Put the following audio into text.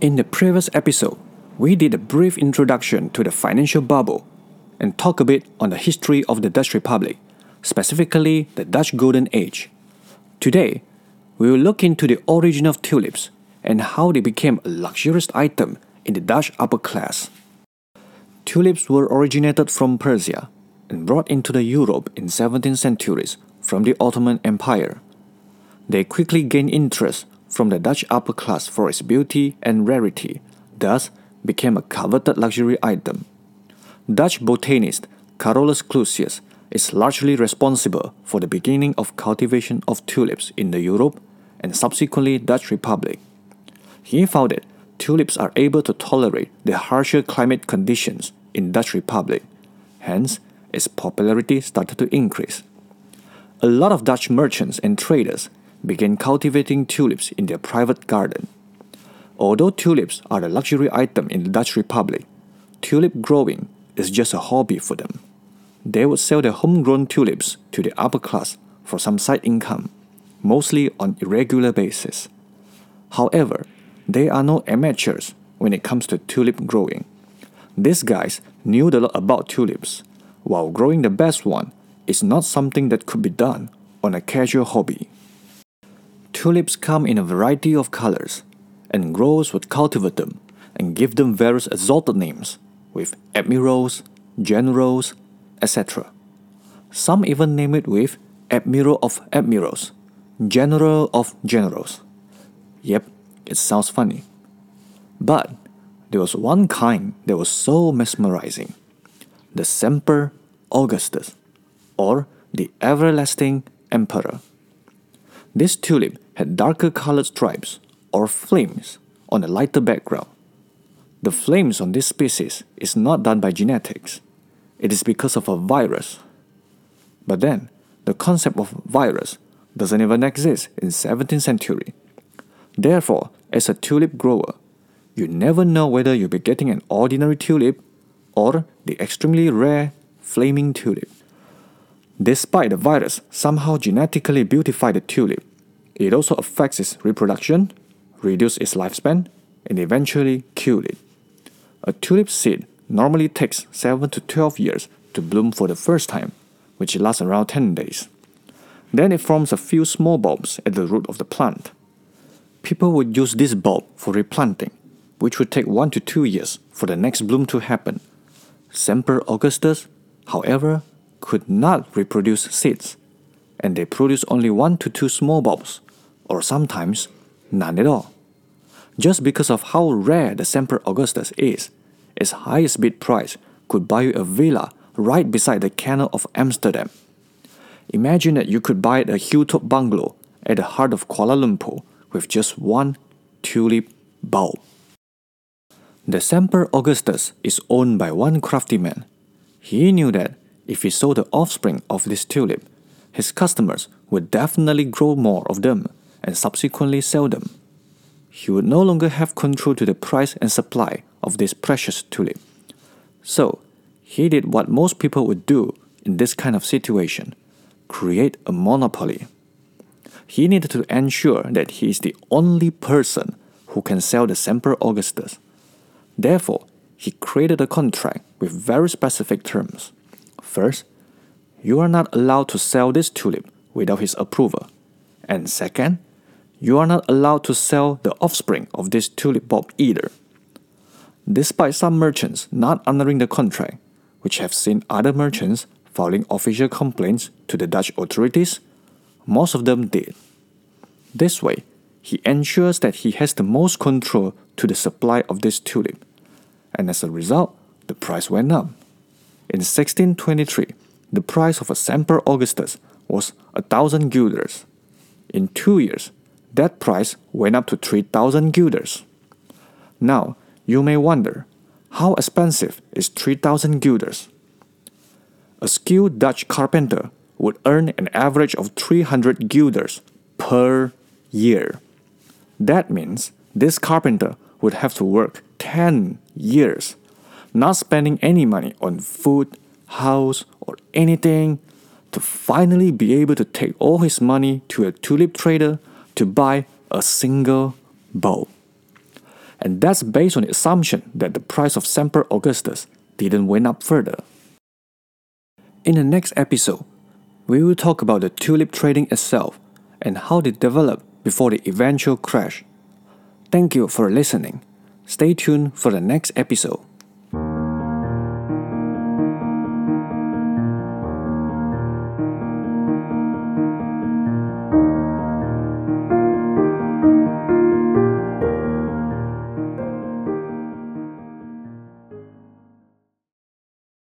In the previous episode, we did a brief introduction to the financial bubble and talk a bit on the history of the Dutch Republic, specifically the Dutch Golden Age. Today, we will look into the origin of tulips and how they became a luxurious item in the Dutch upper class. Tulips were originated from Persia and brought into the Europe in 17th centuries from the Ottoman Empire. They quickly gained interest from the Dutch upper class for its beauty and rarity, thus became a coveted luxury item. Dutch botanist Carolus Clusius is largely responsible for the beginning of cultivation of tulips in the Europe and subsequently Dutch Republic. He found that tulips are able to tolerate the harsher climate conditions in Dutch Republic. Hence, its popularity started to increase. A lot of Dutch merchants and traders began cultivating tulips in their private garden. Although tulips are a luxury item in the Dutch Republic, tulip growing is just a hobby for them. They would sell their homegrown tulips to the upper class for some side income, mostly on irregular basis. However, they are no amateurs when it comes to tulip growing. These guys knew a lot about tulips, while growing the best one is not something that could be done on a casual hobby. Tulips come in a variety of colors, and growers would cultivate them and give them various exalted names with admirals, generals, etc. Some even name it with Admiral of Admirals, General of Generals. Yep, it sounds funny. But there was one kind that was so mesmerizing the Semper Augustus, or the Everlasting Emperor. This tulip had darker colored stripes, or flames, on a lighter background. The flames on this species is not done by genetics, it is because of a virus. But then, the concept of virus doesn't even exist in 17th century. Therefore, as a tulip grower, you never know whether you'll be getting an ordinary tulip or the extremely rare flaming tulip. Despite the virus somehow genetically beautified the tulip, it also affects its reproduction, reduce its lifespan, and eventually kill it. A tulip seed normally takes 7 to 12 years to bloom for the first time, which lasts around 10 days. Then it forms a few small bulbs at the root of the plant. People would use this bulb for replanting, which would take 1 to 2 years for the next bloom to happen. Semper Augustus, however, could not reproduce seeds, and they produce only 1 to 2 small bulbs, or sometimes none at all. Just because of how rare the Semper Augustus is, its highest bid price could buy you a villa right beside the canal of Amsterdam. Imagine that you could buy a hilltop bungalow at the heart of Kuala Lumpur with just one tulip bulb. The Semper Augustus is owned by one crafty man. He knew that if he sold the offspring of this tulip, his customers would definitely grow more of them and subsequently sell them. He would no longer have control to the price and supply of this precious tulip. So, he did what most people would do in this kind of situation create a monopoly. He needed to ensure that he is the only person who can sell the Semper Augustus. Therefore, he created a contract with very specific terms. First, you are not allowed to sell this tulip without his approval. And second, you are not allowed to sell the offspring of this tulip bulb either. Despite some merchants not honoring the contract, which have seen other merchants filing official complaints to the Dutch authorities, most of them did. This way, he ensures that he has the most control to the supply of this tulip, and as a result, the price went up. In 1623, the price of a Semper Augustus was a thousand guilders. In two years, that price went up to 3,000 guilders. Now, you may wonder, how expensive is 3,000 guilders? A skilled Dutch carpenter would earn an average of 300 guilders per year. That means this carpenter would have to work 10 years, not spending any money on food, house, or anything, to finally be able to take all his money to a tulip trader to buy a single bulb. and that's based on the assumption that the price of Semper Augustus didn't went up further. In the next episode, we will talk about the tulip trading itself and how it developed before the eventual crash. Thank you for listening. Stay tuned for the next episode.